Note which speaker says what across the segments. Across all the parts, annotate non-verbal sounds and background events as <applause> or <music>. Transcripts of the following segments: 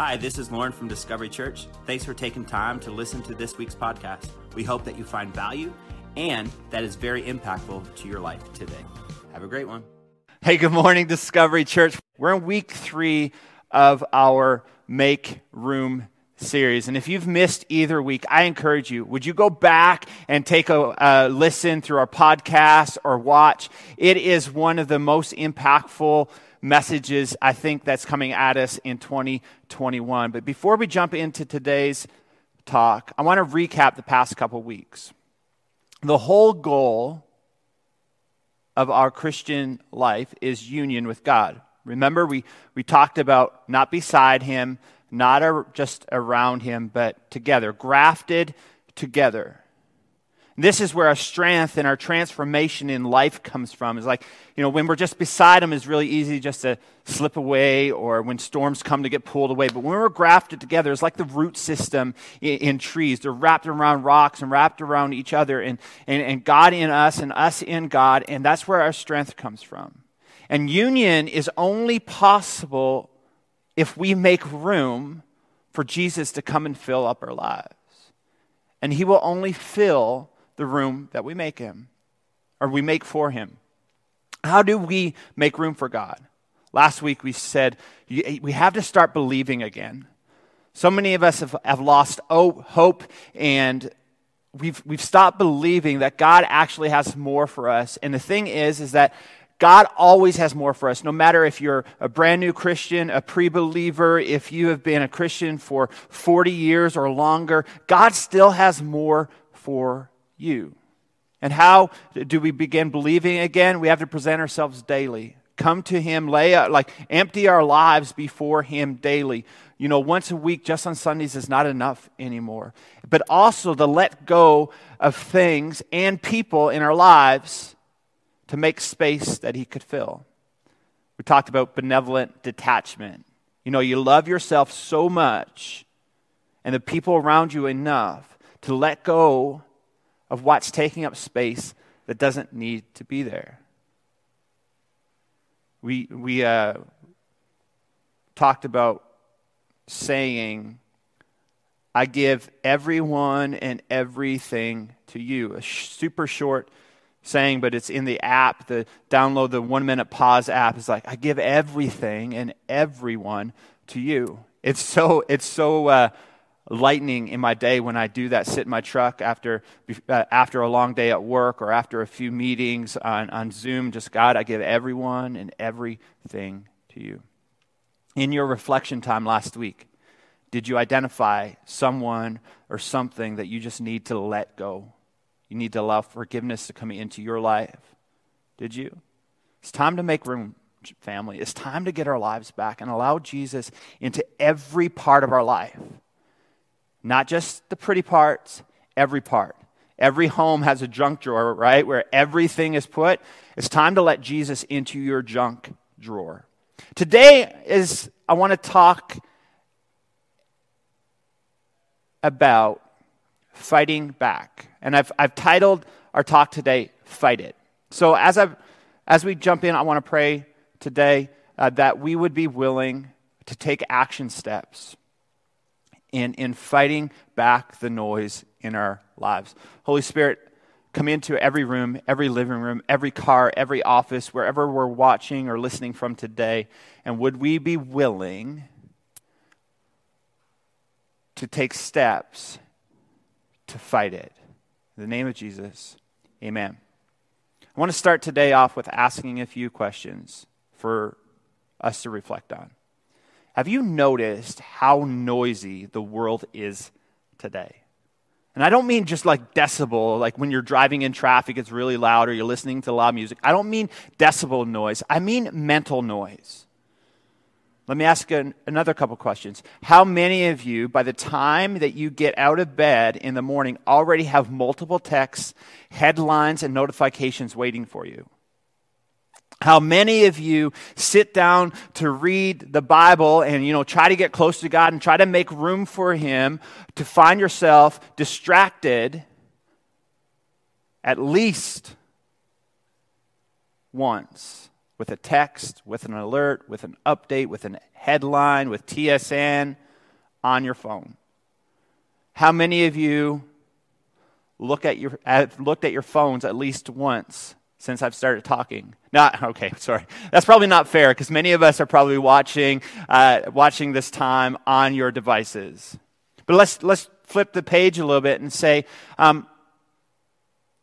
Speaker 1: Hi, this is Lorne from Discovery Church. Thanks for taking time to listen to this week's podcast. We hope that you find value and that is very impactful to your life today. Have a great one.
Speaker 2: Hey, good morning, Discovery Church. We're in week three of our Make Room series. And if you've missed either week, I encourage you, would you go back and take a, listen through our podcast or watch? It is one of the most impactful messages I think that's coming at us in 2021. But before we jump into today's talk, I want to recap the past couple weeks. The whole goal of our Christian life is union with God. Remember, we, we talked about not beside Him, not just around Him, but together, grafted together. This is where our strength and our transformation in life comes from. Is like, you know, when we're just beside Him, it's really easy just to slip away, or when storms come to get pulled away. But when we're grafted together, it's like the root system in, in trees. They're wrapped around rocks and wrapped around each other, and, and, and God in us and us in God, and that's where our strength comes from. And union is only possible if we make room for Jesus to come and fill up our lives. And He will only fill the room that we make him or we make for him. How do we make room for God? Last week we said we have to start believing again. So many of us have, have lost hope and we've, we've stopped believing that God actually has more for us. And the thing is, is that God always has more for us. No matter if you're a brand new Christian, a pre believer, if you have been a Christian for 40 years or longer, God still has more for you. And how do we begin believing again? We have to present ourselves daily. Come to Him, lay out, like empty our lives before Him daily. You know, once a week, just on Sundays, is not enough anymore. But also the let go of things and people in our lives to make space that He could fill. We talked about benevolent detachment. You know, you love yourself so much and the people around you enough to let go of what's taking up space that doesn't need to be there. We, we uh, talked about saying, I give everyone and everything to you. A sh- super short saying, but it's in the app. The download the one minute pause app is like, I give everything and everyone to you. It's so, it's so uh, lightning in my day when I do that, sit in my truck after, uh, after a long day at work or after a few meetings on, on Zoom. Just, God, I give everyone and everything to you. In your reflection time last week, did you identify someone or something that you just need to let go? You need to allow forgiveness to come into your life. Did you? It's time to make room, family. It's time to get our lives back and allow Jesus into every part of our life. Not just the pretty parts, every part. Every home has a junk drawer, right, where everything is put. It's time to let Jesus into your junk drawer. Today is I want to talk about fighting back. And I've, I've titled our talk today, Fight It. So as, i as we jump in, I want to pray today uh, that we would be willing to take action steps in, in fighting back the noise in our lives. Holy Spirit, come into every room, every living room, every car, every office, wherever we're watching or listening from today. And would we be willing to take steps to fight it? In the name of Jesus, amen. I want to start today off with asking a few questions for us to reflect on. Have you noticed how noisy the world is today? And I don't mean just like decibel, like when you're driving in traffic, it's really loud or you're listening to loud music. I don't mean decibel noise, I mean mental noise. Let me ask an, another couple questions. How many of you, by the time that you get out of bed in the morning, already have multiple texts, headlines, and notifications waiting for you? How many of you sit down to read the Bible and, you know, try to get close to God and try to make room for Him to find yourself distracted at least once with a text, with an alert, with an update, with a headline, with TSN, on your phone? How many of you look at your, have looked at your phones at least once since I've started talking? Not okay. <laughs> Sorry, that's probably not fair because many of us are probably watching uh, watching this time on your devices. But let's let's flip the page a little bit and say, um,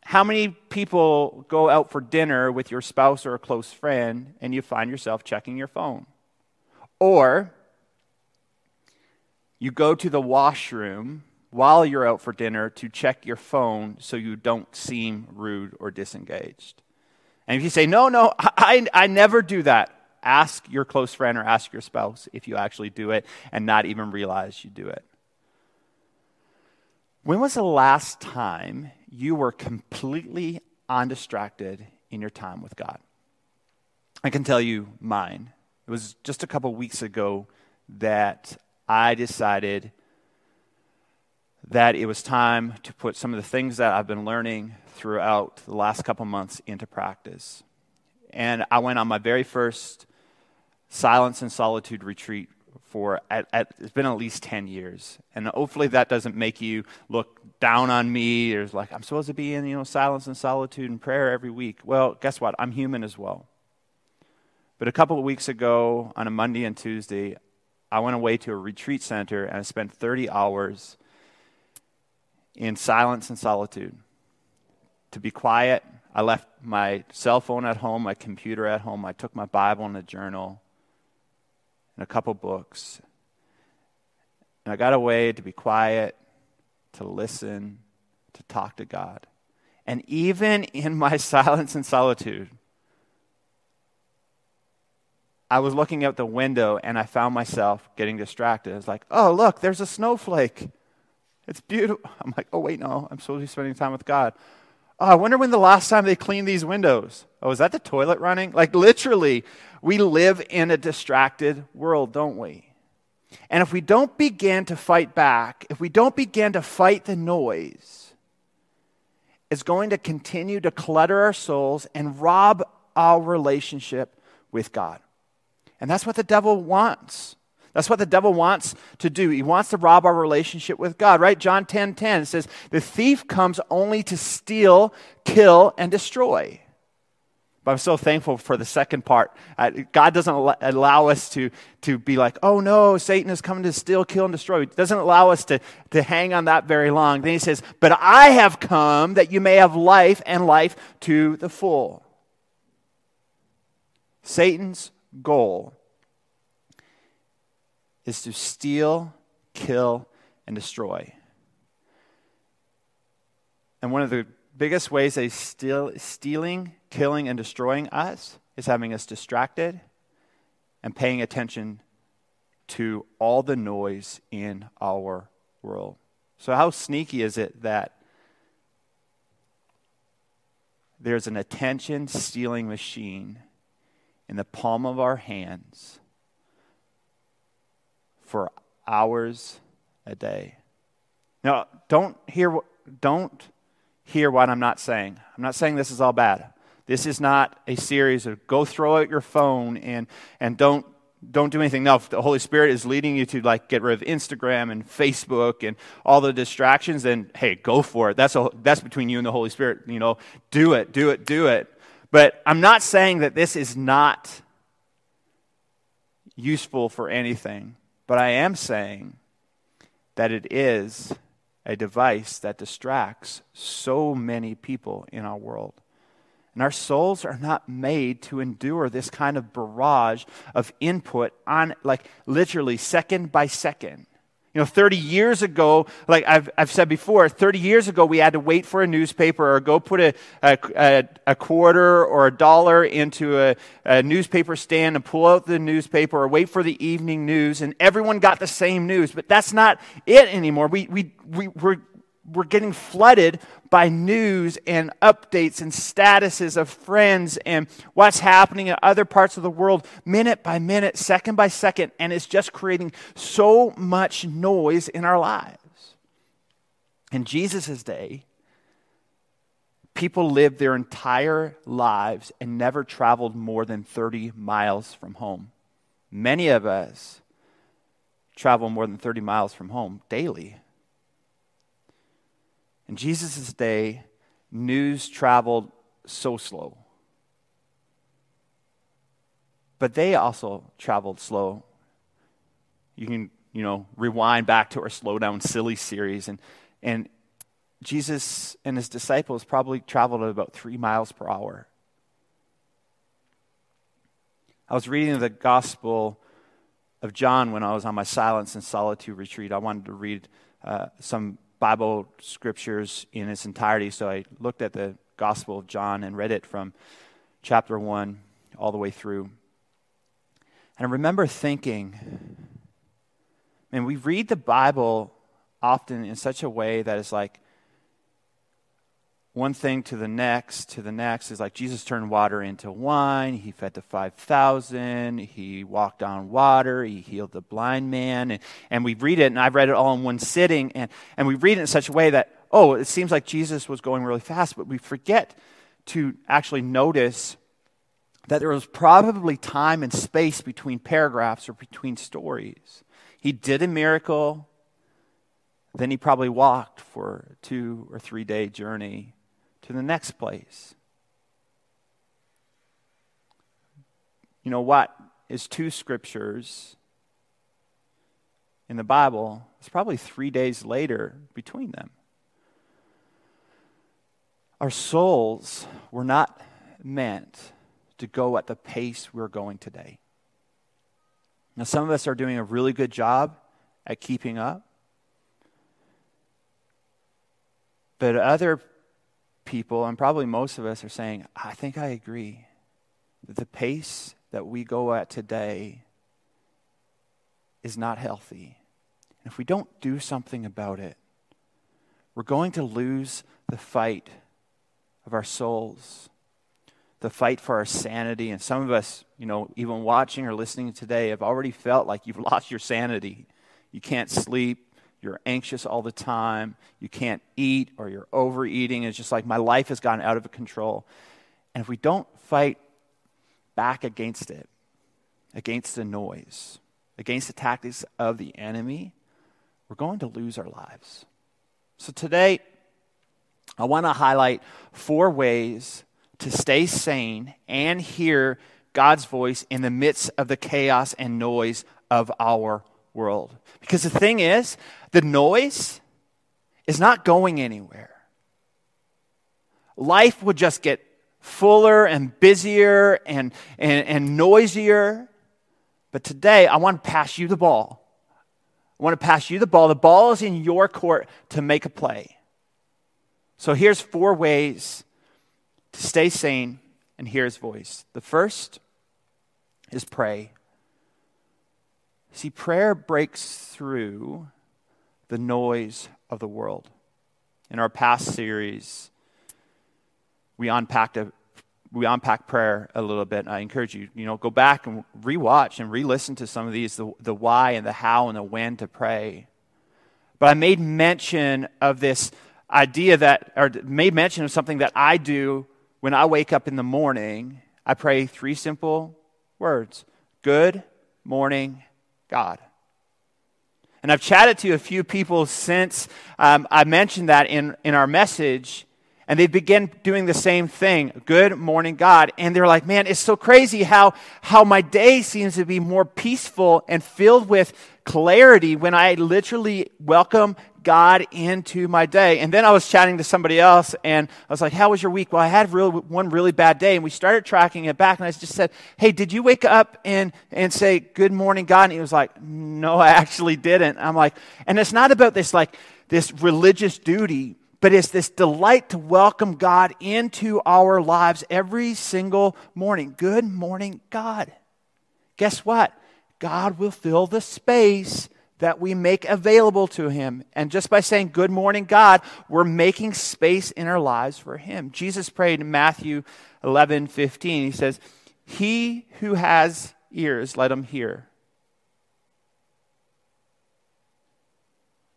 Speaker 2: how many people go out for dinner with your spouse or a close friend and you find yourself checking your phone? Or you go to the washroom while you're out for dinner to check your phone so you don't seem rude or disengaged. And if you say, no, no, I, I never do that, ask your close friend or ask your spouse if you actually do it and not even realize you do it. When was the last time you were completely undistracted in your time with God? I can tell you mine. It was just a couple weeks ago that I decided that it was time to put some of the things that I've been learning throughout the last couple months into practice. And I went on my very first silence and solitude retreat for at, at, it's been at least 10 years. And hopefully that doesn't make you look down on me or like i'm supposed to be in you know silence and solitude and prayer every week. Well guess what? I'm human as well. But a couple of weeks ago on a monday and tuesday i went away to a retreat center and i spent 30 hours in silence and solitude to be quiet i left my cell phone at home my computer at home i took my bible and a journal and a couple books. And I got away to be quiet, to listen, to talk to God. And even in my <laughs> silence and solitude, I was looking out the window and I found myself getting distracted. I was like, oh, look, there's a snowflake. It's beautiful. <laughs> I'm like, oh, wait, no, I'm supposed to be spending time with God. Oh, I wonder when the last time they cleaned these windows. Oh, is that the toilet running? Like, literally, we live in a distracted world, don't we? And if we don't begin to fight back, if we don't begin to fight the noise, it's going to continue to clutter our souls and rob our relationship with God. And that's what the devil wants. That's what the devil wants to do. He wants to rob our relationship with God, right? John 10 10 says, The thief comes only to steal, kill, and destroy. But I'm so thankful for the second part. Uh, God doesn't allow us to, to be like, oh no, Satan is coming to steal, kill, and destroy. He doesn't allow us to, to hang on that very long. Then he says, But I have come that you may have life and life to the full. Satan's goal is to steal, kill, and destroy. And one of the biggest ways they steal, stealing, killing, and destroying us is having us distracted and paying attention to all the noise in our world. So, how sneaky is it that there's an attention stealing machine in the palm of our hands for hours a day. Now, don't hear, don't hear what I'm not saying. I'm not saying this is all bad. This is not a series of go throw out your phone and, and don't, don't do anything. Now, if the Holy Spirit is leading you to like get rid of Instagram and Facebook and all the distractions, then hey, go for it. That's, a, that's between you and the Holy Spirit. You know, do it, do it, do it. But I'm not saying that this is not useful for anything. But I am saying that it is a device that distracts so many people in our world. And our souls are not made to endure this kind of barrage of input on, like, literally second by second. You know, 30 years ago, like I've, I've said before, 30 years ago, we had to wait for a newspaper or go put a, a, a quarter or a dollar into a, a newspaper stand and pull out the newspaper or wait for the evening news, and everyone got the same news. But that's not it anymore. We, we, we, we're, we're getting flooded by news and updates and statuses of friends and what's happening in other parts of the world minute by minute, second by second, and it's just creating so much noise in our lives. In Jesus' day, people lived their entire lives and never traveled more than 30 miles from home. Many of us travel more than 30 miles from home daily. In Jesus' day, news traveled so slow. But they also traveled slow. You can, you know, rewind back to our slow down silly series and and Jesus and his disciples probably traveled at about three miles per hour. I was reading the Gospel of John when I was on my silence and solitude retreat. I wanted to read uh, some Bible scriptures in its entirety, so I looked at the Gospel of John and read it from chapter 1 all the way through. And I remember thinking, man, we read the Bible often in such a way that is like one thing to the next to the next is like Jesus turned water into wine. He fed the 5,000. He walked on water. He healed the blind man. And, and we read it, and I've read it all in one sitting. And, and we read it in such a way that, oh, it seems like Jesus was going really fast, but we forget to actually notice that there was probably time and space between paragraphs or between stories. He did a miracle, then he probably walked for a two or three day journey to the next place. You know what is two scriptures in the Bible? It's probably three days later between them. Our souls were not meant to go at the pace we're going today. Now, some of us are doing a really good job at keeping up, but other people, and probably most of us, are saying, I think I agree that the pace that we go at today is not healthy. And if we don't do something about it, we're going to lose the fight of our souls, the fight for our sanity. And some of us, you know, even watching or listening today, have already felt like you've <laughs> lost your sanity. You can't sleep, you're anxious all the time, you can't eat, or you're overeating. It's just like my life has gotten out of control. And if we don't fight back against it, against the noise, against the tactics of the enemy, we're going to lose our lives. So today, I want to highlight four ways to stay sane and hear God's voice in the midst of the chaos and noise of our world. Because the thing is, the noise is not going anywhere. Life would just get fuller and busier and, and, and noisier. But today, I want to pass you the ball. I want to pass you the ball. The ball is in your court to make a play. So here's four ways to stay sane and hear his voice. The first is pray. See, prayer breaks through the noise of the world. In our past series, we unpacked a we unpack prayer a little bit. I encourage you, you know, go back and rewatch and re-listen to some of these, the, the why and the how and the when to pray. But I made mention of this idea that, or made mention of something that I do when I wake up in the morning. I pray three simple words: Good morning, God. And I've chatted to a few people since um, I mentioned that in, in our message, and they begin doing the same thing. Good morning, God. And they're like, man, it's so crazy how, how my day seems to be more peaceful and filled with clarity when I literally welcome God into my day. And then I was chatting to somebody else and I was like, How was your week? Well, I had real, one really bad day. And we started tracking it back. And I just said, Hey, did you wake up and, and say, Good morning, God? And he was like, No, I actually didn't. I'm like, And it's not about this like this religious duty, but it's this delight to welcome God into our lives every single morning. Good morning, God. Guess what? God will fill the space that we make available to Him. And just by saying, Good morning, God, we're making space in our lives for Him. Jesus prayed in Matthew 11 15. He says, He who has ears, let him hear.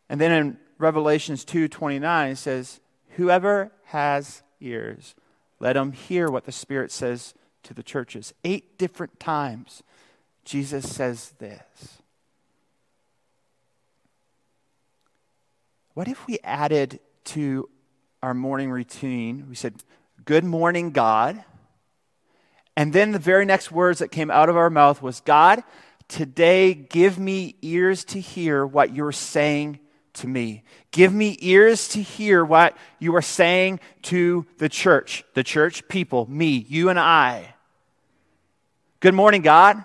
Speaker 2: And then in Revelations 2 29, it says, Whoever has ears, let him hear what the Spirit says to the churches. Eight different times, Jesus says this. What if we added to our morning routine? We said, Good morning, God. And then the very next words that came out of our mouth was, God, today give me ears to hear what you're saying to me. Give me ears to hear what you are saying to the church, the church people, me, you and I. Good morning, God.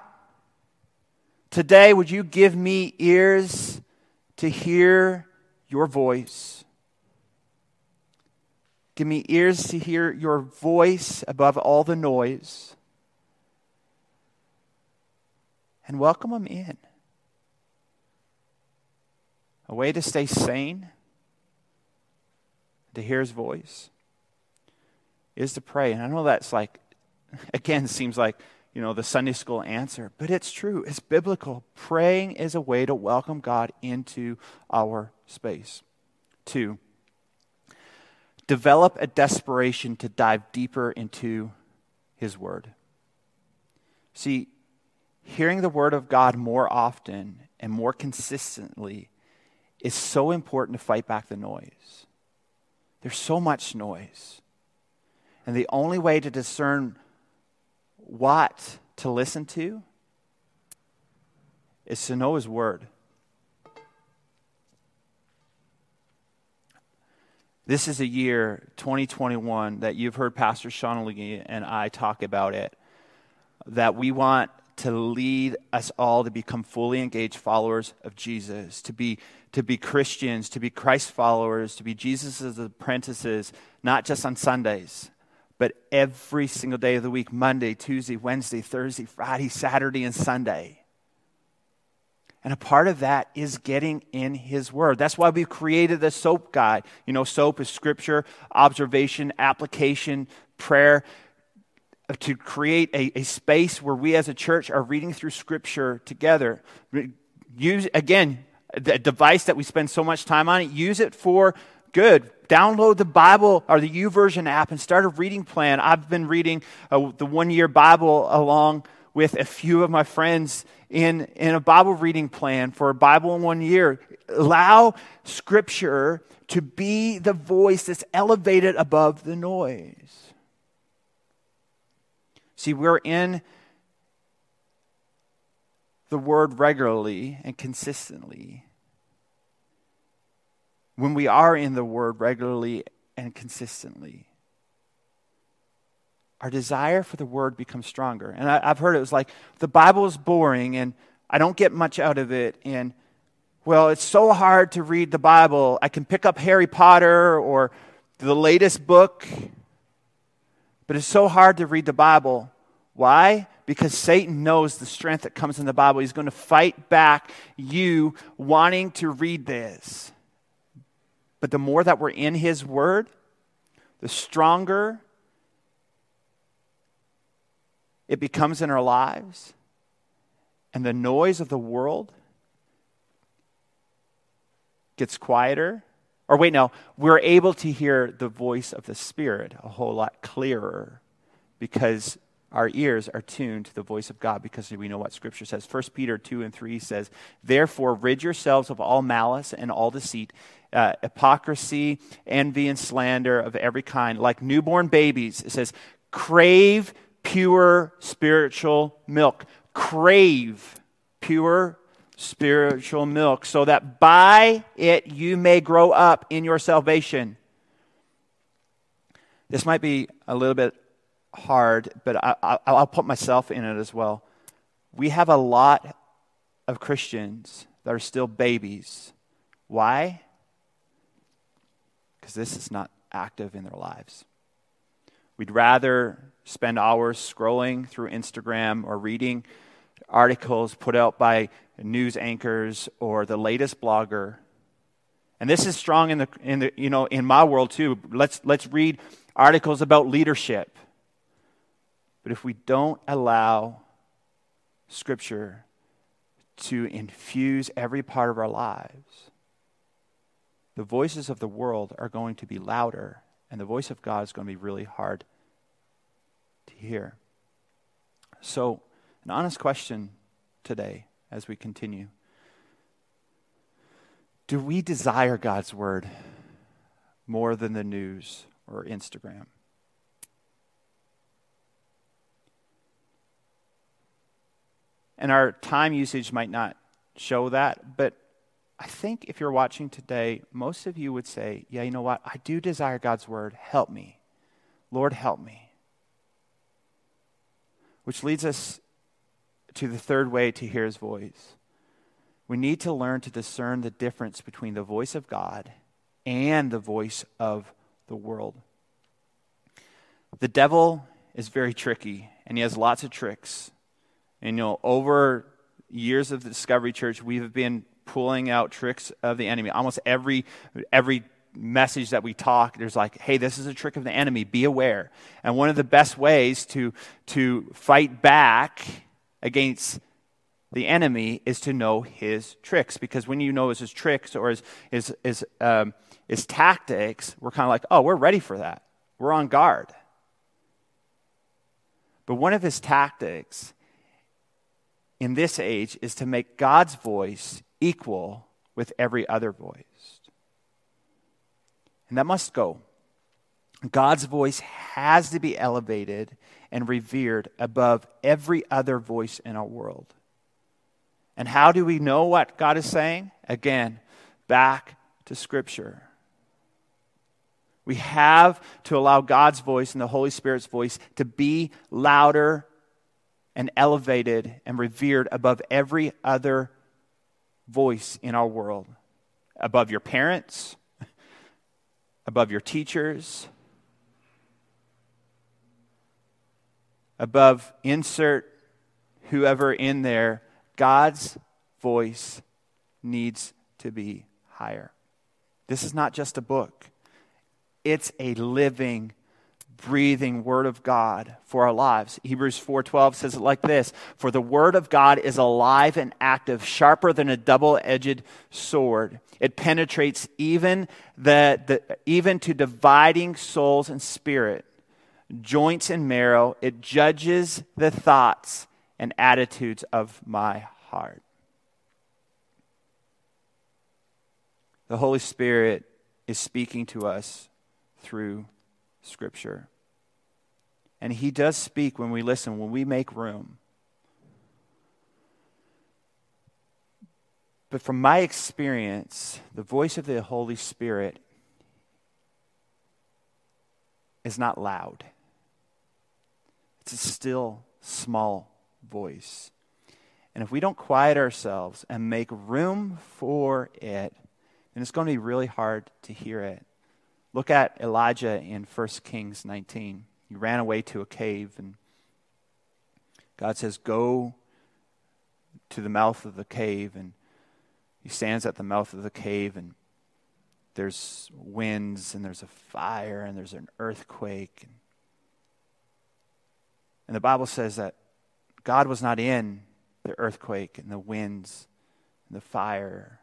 Speaker 2: Today, would you give me ears to hear your voice? Give me ears to hear your voice above all the noise. And welcome them in. A way to stay sane, to hear his voice, is to pray. And I know that's like, <laughs> again, seems like you know, the Sunday school answer, but it's true. It's biblical. Praying is a way to welcome God into our space. Two, develop a desperation to dive deeper into His Word. See, hearing the Word of God more often and more consistently is so important to fight back the noise. There's so much noise. And the only way to discern what to listen to is to know His Word. This is a year, 2021, that you've heard Pastor Sean Lee and I talk about it, that we want to lead us all to become fully engaged followers of Jesus, to be, to be Christians, to be Christ followers, to be Jesus' apprentices, not just on Sundays, but every single day of the week Monday, Tuesday, Wednesday, Thursday, Friday, Saturday, and Sunday. And a part of that is getting in His Word. That's why we've created the SOAP guide. You know, SOAP is scripture, observation, application, prayer, uh, to create a, a space where we as a church are reading through scripture together. Use, again, the device that we spend so much time on, use it for good. Download the Bible or the YouVersion app and start a reading plan. I've been reading uh, the one year Bible along with a few of my friends in, in a Bible reading plan for a Bible in one year. Allow Scripture to be the voice that's elevated above the noise. See, we're in the Word regularly and consistently when we are in the Word regularly and consistently, our desire for the Word becomes stronger. And I, have heard it was like, the Bible is boring and I don't get much out of it. And, well, it's so hard to read the Bible. I can pick up Harry Potter or the latest book, but it's so hard to read the Bible. Why? Because Satan knows the strength that comes in the Bible. He's going to fight back you wanting to read this. But the more that we're in His Word, the stronger it becomes in our lives. And the noise of the world gets quieter. Or wait, no, we're able to hear the voice of the Spirit a whole lot clearer because our ears are tuned to the voice of God because we know what Scripture says. 1 Peter 2 and 3 says, Therefore, rid yourselves of all malice and all deceit uh, hypocrisy, envy, and slander of every kind. Like newborn babies, it says, crave pure spiritual milk. Crave pure spiritual milk, so that by it you may grow up in your salvation. This might be a little bit hard, but I, will put myself in it as well. We have a lot of Christians that are still babies. Why? because this is not active in their lives. We'd rather spend hours scrolling through Instagram or reading articles put out by news anchors or the latest blogger. And this is strong in the, in the you know in my world too. Let's let's read articles about leadership. But if we don't allow scripture to infuse every part of our lives, the voices of the world are going to be louder, and the voice of God is going to be really hard to hear. So, an honest question today as we continue Do we desire God's word more than the news or Instagram? And our time usage might not show that, but I think if you're watching today, most of you would say, Yeah, you know what? I do desire God's word. Help me. Lord, help me. Which leads us to the third way to hear his voice. We need to learn to discern the difference between the voice of God and the voice of the world. The devil is very tricky, and he has lots of tricks. And you know, over years of the Discovery Church, we've been pulling out tricks of the enemy. Almost every every message that we talk, there's like, hey, this is a trick of the enemy. Be aware. And one of the best ways to to fight back against the enemy is to know his tricks. Because when you know his tricks or his his his, um, his tactics, we're kind of like, oh, we're ready for that. We're on guard. But one of his tactics in this age is to make God's voice equal with every other voice. And that must go. God's voice has to be elevated and revered above every other voice in our world. And how do we know what God is saying? Again, back to Scripture. We have to allow God's voice and the Holy Spirit's voice to be louder and elevated and revered above every other voice in our world above your parents, above your teachers, above insert whoever in there. God's voice needs to be higher. This is not just a book, it's a living breathing word of God for our lives. Hebrews 4:12 says it like this, "For the word of God is alive and active, sharper than a double-edged sword. It penetrates even the, the even to dividing souls and spirit, joints and marrow. It judges the thoughts and attitudes of my heart." The Holy Spirit is speaking to us through Scripture. And He does speak when we listen, when we make room. But from my experience, the voice of the Holy Spirit is not loud, it's a still, small voice. And if we don't quiet ourselves and make room for it, then it's going to be really hard to hear it. Look at Elijah in 1 Kings 19. He ran away to a cave, and God says, Go to the mouth of the cave. And he stands at the mouth of the cave, and there's winds, and there's a fire, and there's an earthquake. And the Bible says that God was not in the earthquake and the winds and the fire.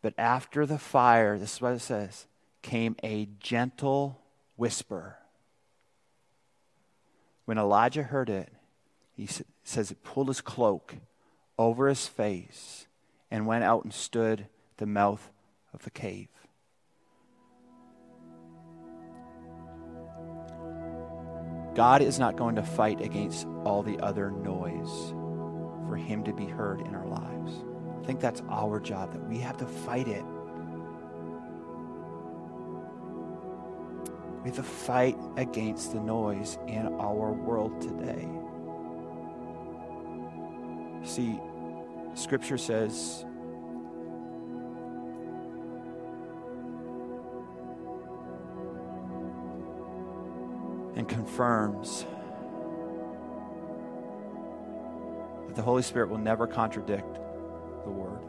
Speaker 2: But after the fire, this is what it says, came a gentle whisper. When Elijah heard it, he says it pulled his cloak over his face and went out and stood the mouth of the cave. God is not going to fight against all the other noise for him to be heard in our lives. I think that's our job, that we have to fight it We have to fight against the noise in our world today. See, Scripture says, and confirms that the Holy Spirit will never contradict the Word.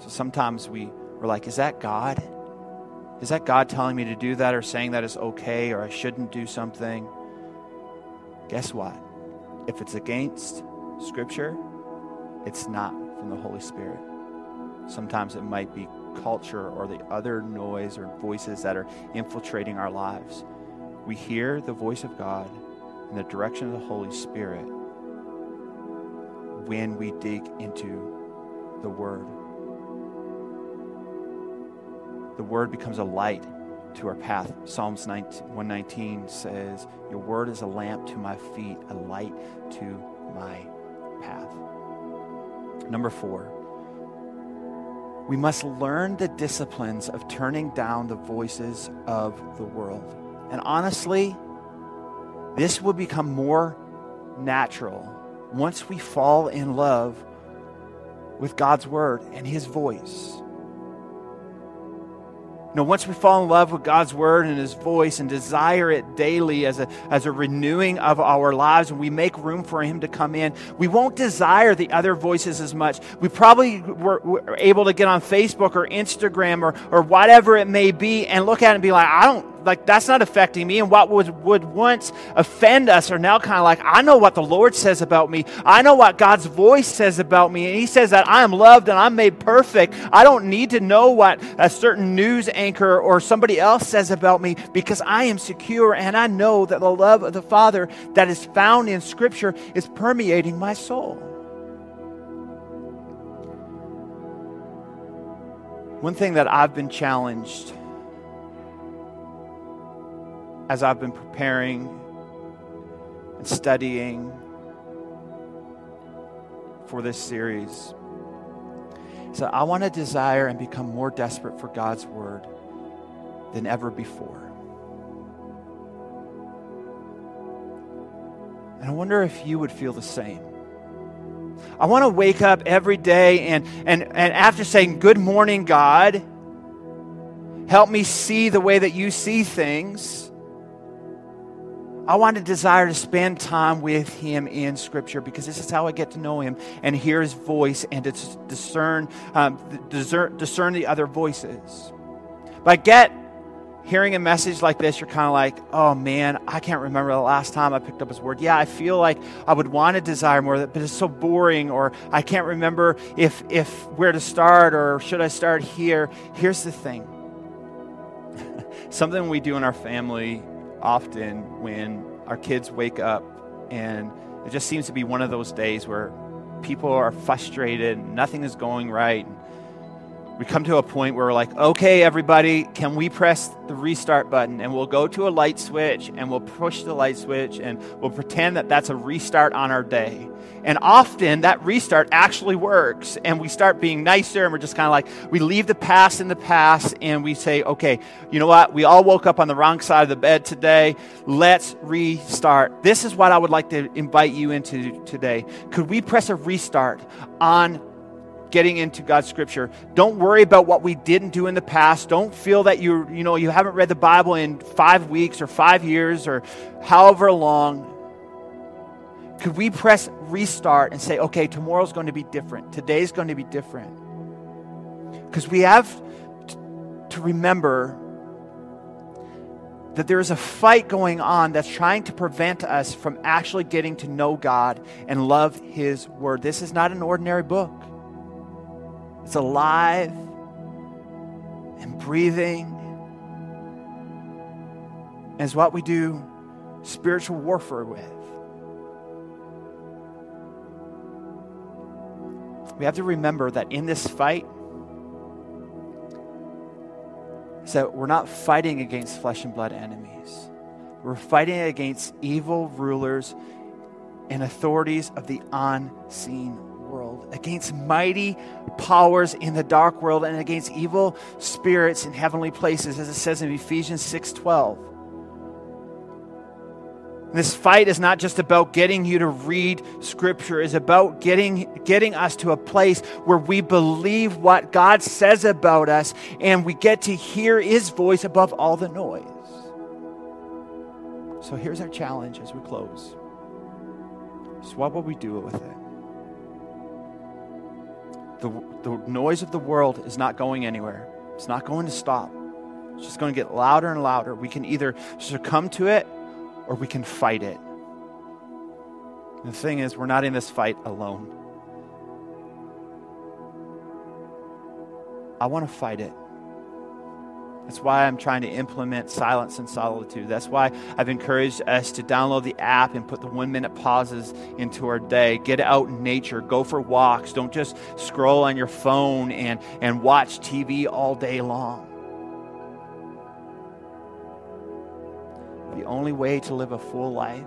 Speaker 2: So sometimes we, we're like, is that God? Is that God telling me to do that or saying that is okay or I shouldn't do something? Guess what? If it's against Scripture, it's not from the Holy Spirit. Sometimes it might be culture or the other noise or voices that are infiltrating our lives. We hear the voice of God in the direction of the Holy Spirit. when we dig into the Word. The Word becomes a light to our path. Psalms 119 says, Your Word is a lamp to my feet, a light to my path. Number four, we must learn the disciplines of turning down the voices of the world. And honestly, this will become more natural once we fall in love with God's word and his voice. You know, once we fall in love with God's word and his voice and desire it daily as a, as a renewing of our lives, and we make room for him to come in, we won't desire the other voices as much. We probably were, were able to get on Facebook or Instagram or, or whatever it may be and look at it and be like, I don't like that's not affecting me. And what would, would once offend us are now kind of like i know what the lord says about me. I know what god's voice says about me. And he says that i am loved and i'm made perfect. I don't need to know what a certain news anchor or somebody else says about me because i am secure and i know that the love of the father that is found in scripture is permeating my soul. One thing that i've been challenged as I've been preparing and studying for this series. So I want to desire and become more desperate for God's word than ever before. And I wonder if you would feel the same. I want to wake up every day and, and, and after saying, Good morning, God, help me see the way that you see things. I want to desire to spend time with Him in Scripture because this is how I get to know Him and hear His voice and to discern, um, discern, discern the other voices. But get hearing a message like this, you're kind of like, oh man, I can't remember the last time I picked up His Word. Yeah, I feel like I would want to desire more, but it's so boring, or I can't remember if, if where to start, or should I start here? Here's the thing <laughs> something we do in our family often when our kids wake up and it just seems to be one of those days where people are frustrated, nothing is going right. We come to a point where we're like, okay, everybody, can we press the restart button? And we'll go to a light switch and we'll push the light switch and we'll pretend that that's a restart on our day. And often that restart actually works, and we start being nicer, and we're just kind of like, we leave the past in the past, and we say, okay, you know what? We all woke up on the wrong side of the bed today. Let's restart. This is what I would like to invite you into today. Could we press a restart on getting into God's scripture. Don't worry about what we didn't do in the past. Don't feel that you you know you haven't read the Bible in 5 weeks or 5 years or however long could we press restart and say, okay, tomorrow's going to be different. Today's going to be different. Because we have to remember that there is a fight going on that's trying to prevent us from actually getting to know God and love His Word. This is not an ordinary book, it's alive and breathing. And it's what we do spiritual warfare with. we have to remember that in this fight, so we're not fighting against flesh and blood enemies. We're fighting against evil rulers and authorities of the unseen against mighty powers in the dark world, and against evil spirits in heavenly places, as it says in Ephesians 6:12. This fight is not just about getting you to read scripture, it's about getting, getting us to a place where we believe what God says about us and we get to hear his voice above all the noise. So here's our challenge as we close. So, what will we do with it? The, the noise of the world is not going anywhere, it's not going to stop. It's just going to get louder and louder. We can either succumb to it or we can fight it. And the thing is, we're not in this fight alone. I want to fight it. That's why I'm trying to implement silence and solitude. That's why I've encouraged us to download the app and put the one minute pauses into our day. Get out in nature, go for walks. Don't just scroll on your phone and, and watch TV all day long. The only way to live a full life,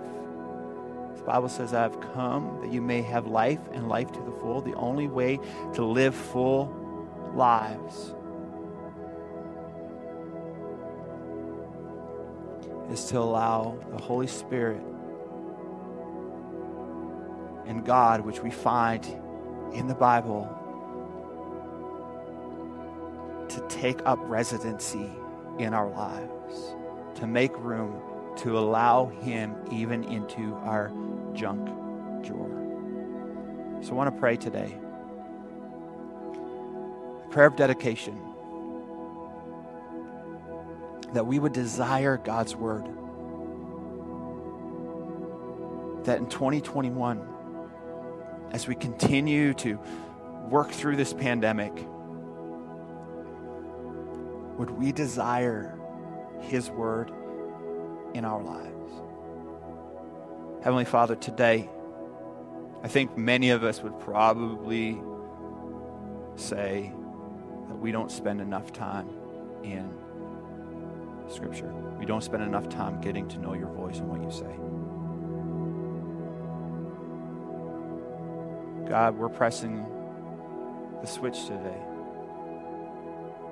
Speaker 2: the Bible says, I've come that you may have life and life to the full. The only way to live full lives is to allow the Holy Spirit and God, which we find in the Bible, to take up residency in our lives, to make room, to allow Him even into our junk drawer. So I want to pray today. A prayer of dedication that we would desire God's word. That in 2021, as we continue to work through this pandemic, would we desire His word in our lives? Heavenly Father, today, I think many of us would probably say that we don't spend enough time in Scripture. We don't spend enough time getting to know your voice and what you say. God, we're pressing the switch today.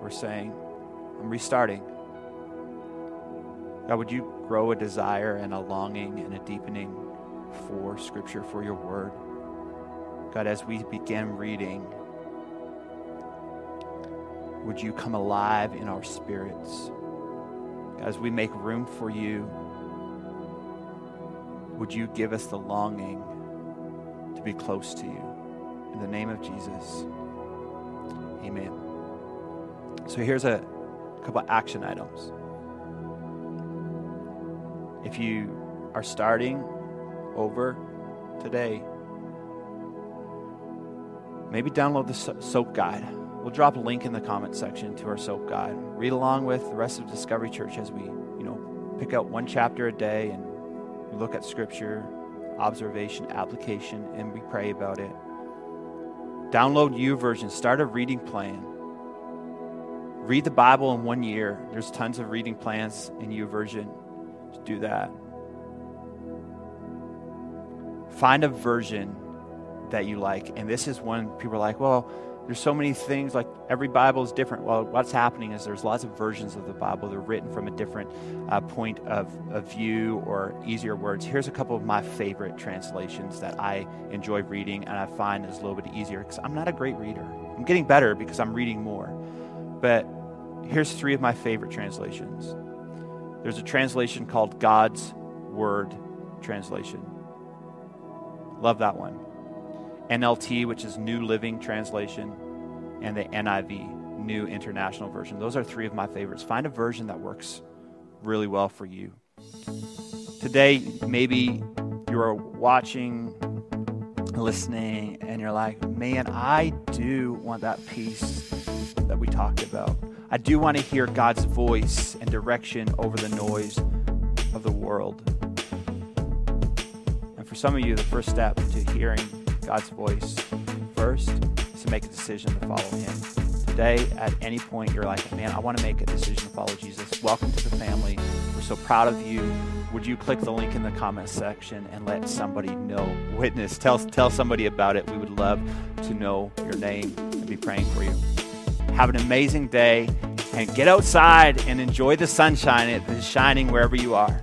Speaker 2: We're saying, I'm restarting. God, would you grow a desire and a longing and a deepening for Scripture, for your word? God, as we begin reading, would you come alive in our spirits? As we make room for you, would you give us the longing to be close to you? In the name of Jesus, amen. So here's a couple action items. If you are starting over today, maybe download the soap guide. We'll drop a link in the comment section to our soap guide. Read along with the rest of Discovery Church as we, you know, pick out one chapter a day and look at scripture, observation, application, and we pray about it. Download U YouVersion. Start a reading plan. Read the Bible in one year. There's tons of reading plans in YouVersion. Just do that. Find a version that you like. And this is when people are like, well, there's so many things, like every Bible is different. Well, what's happening is there's lots of versions of the Bible. They're written from a different uh, point of, of view or easier words. Here's a couple of my favorite translations that I enjoy reading and I find is a little bit easier because I'm not a great reader. I'm getting better because I'm reading more. But here's three of my favorite translations. There's a translation called God's Word translation. Love that one. NLT, which is New Living Translation, and the NIV, New International Version. Those are three of my favorites. Find a version that works really well for you. Today, maybe you're watching, listening, and you're like, man, I do want that peace that we talked about. I do want to hear God's voice and direction over the noise of the world. And for some of you, the first step to hearing God's voice first is to make a decision to follow Him. Today, at any point, you're like, man, I want to make a decision to follow Jesus. Welcome to the family. We're so proud of you. Would you click the link in the comment section and let somebody know? Witness, tell, tell somebody about it. We would love to know your name and be praying for you. Have an amazing day and get outside and enjoy the sunshine. It is shining wherever you are.